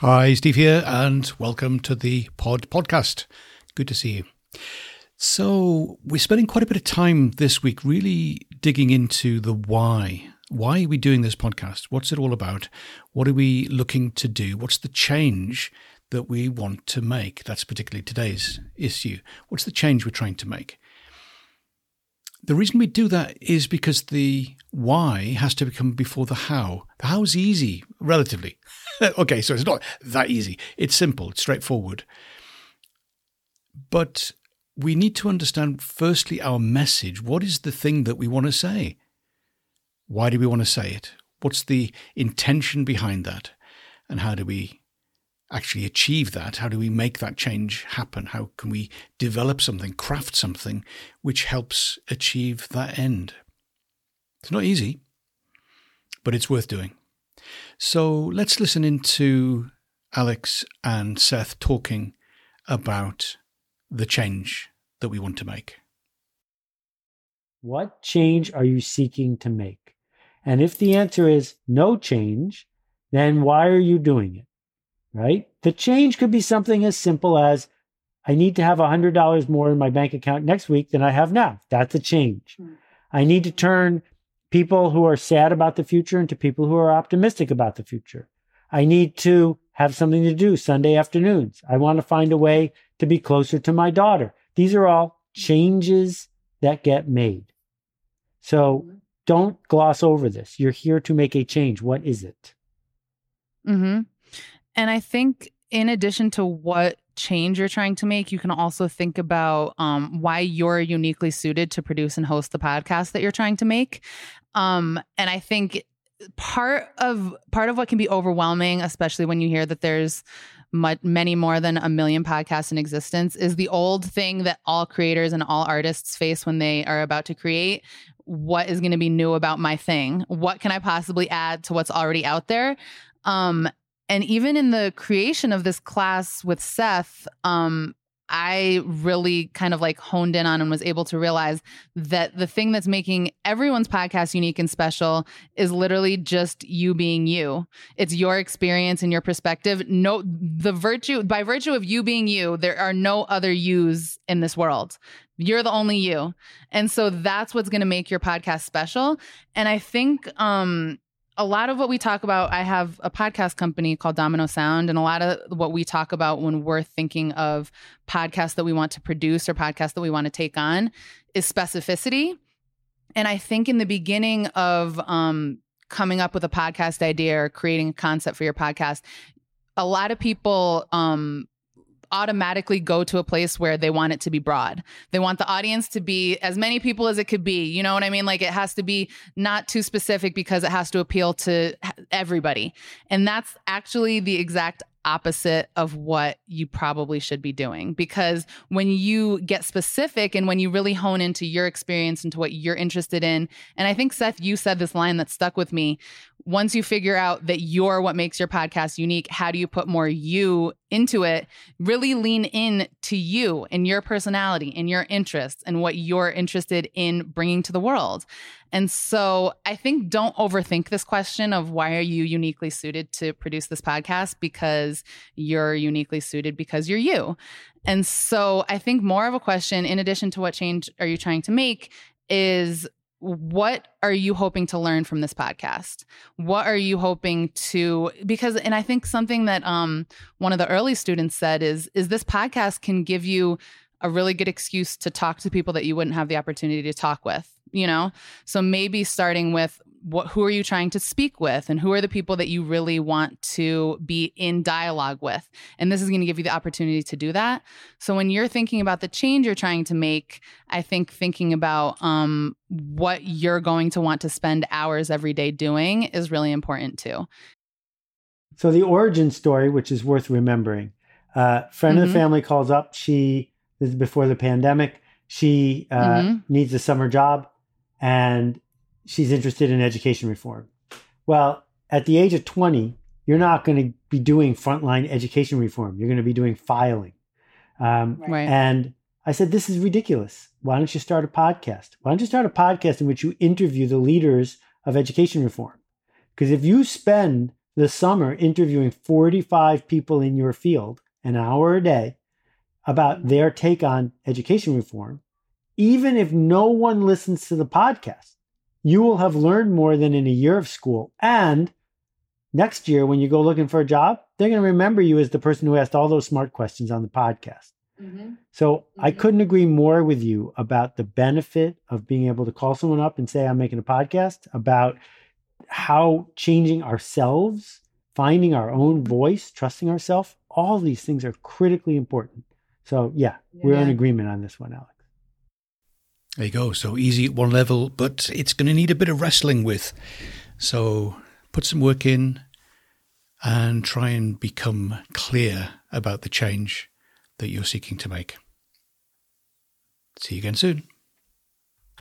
Hi, Steve here, and welcome to the Pod Podcast. Good to see you. So, we're spending quite a bit of time this week really digging into the why. Why are we doing this podcast? What's it all about? What are we looking to do? What's the change that we want to make? That's particularly today's issue. What's the change we're trying to make? The reason we do that is because the why has to come before the how. The how is easy, relatively. okay, so it's not that easy. It's simple, it's straightforward. But we need to understand, firstly, our message. What is the thing that we want to say? Why do we want to say it? What's the intention behind that? And how do we actually achieve that? How do we make that change happen? How can we develop something, craft something which helps achieve that end? It's not easy, but it's worth doing. So let's listen into Alex and Seth talking about the change that we want to make. What change are you seeking to make? And if the answer is no change, then why are you doing it? Right? The change could be something as simple as I need to have $100 more in my bank account next week than I have now. That's a change. Mm. I need to turn people who are sad about the future into people who are optimistic about the future. I need to have something to do Sunday afternoons. I want to find a way to be closer to my daughter. These are all changes that get made. So don't gloss over this. You're here to make a change. What is it? Mhm. And I think in addition to what change you're trying to make, you can also think about um, why you're uniquely suited to produce and host the podcast that you're trying to make. Um, and I think part of part of what can be overwhelming, especially when you hear that there's much, many more than a million podcasts in existence, is the old thing that all creators and all artists face when they are about to create. What is going to be new about my thing? What can I possibly add to what's already out there? Um, and even in the creation of this class with Seth, um, I really kind of like honed in on and was able to realize that the thing that's making everyone's podcast unique and special is literally just you being you. It's your experience and your perspective. No, the virtue, by virtue of you being you, there are no other yous in this world. You're the only you. And so that's what's going to make your podcast special. And I think, um, a lot of what we talk about, I have a podcast company called Domino Sound, and a lot of what we talk about when we're thinking of podcasts that we want to produce or podcasts that we want to take on is specificity. And I think in the beginning of um, coming up with a podcast idea or creating a concept for your podcast, a lot of people um, automatically go to a place where they want it to be broad. They want the audience to be as many people as it could be. You know what I mean? Like it has to be not too specific because it has to appeal to everybody. And that's actually the exact opposite of what you probably should be doing. Because when you get specific and when you really hone into your experience, into what you're interested in, and I think, Seth, you said this line that stuck with me. Once you figure out that you're what makes your podcast unique, how do you put more you into it? Really lean in to you and your personality and your interests and what you're interested in bringing to the world. And so I think don't overthink this question of why are you uniquely suited to produce this podcast because you're uniquely suited because you're you. And so I think more of a question, in addition to what change are you trying to make, is what are you hoping to learn from this podcast? What are you hoping to because and i think something that um one of the early students said is is this podcast can give you a really good excuse to talk to people that you wouldn't have the opportunity to talk with you know? So maybe starting with what who are you trying to speak with and who are the people that you really want to be in dialogue with and this is going to give you the opportunity to do that so when you're thinking about the change you're trying to make i think thinking about um, what you're going to want to spend hours every day doing is really important too so the origin story which is worth remembering uh, friend mm-hmm. of the mm-hmm. family calls up she this is before the pandemic she uh, mm-hmm. needs a summer job and she's interested in education reform. Well, at the age of 20, you're not going to be doing frontline education reform. You're going to be doing filing. Um, right. And I said, This is ridiculous. Why don't you start a podcast? Why don't you start a podcast in which you interview the leaders of education reform? Because if you spend the summer interviewing 45 people in your field, an hour a day, about their take on education reform, even if no one listens to the podcast, you will have learned more than in a year of school. And next year, when you go looking for a job, they're going to remember you as the person who asked all those smart questions on the podcast. Mm-hmm. So mm-hmm. I couldn't agree more with you about the benefit of being able to call someone up and say, I'm making a podcast about how changing ourselves, finding our own voice, trusting ourselves, all these things are critically important. So yeah, yeah, we're in agreement on this one, Alex. There you go. So easy at one level, but it's going to need a bit of wrestling with. So put some work in and try and become clear about the change that you're seeking to make. See you again soon.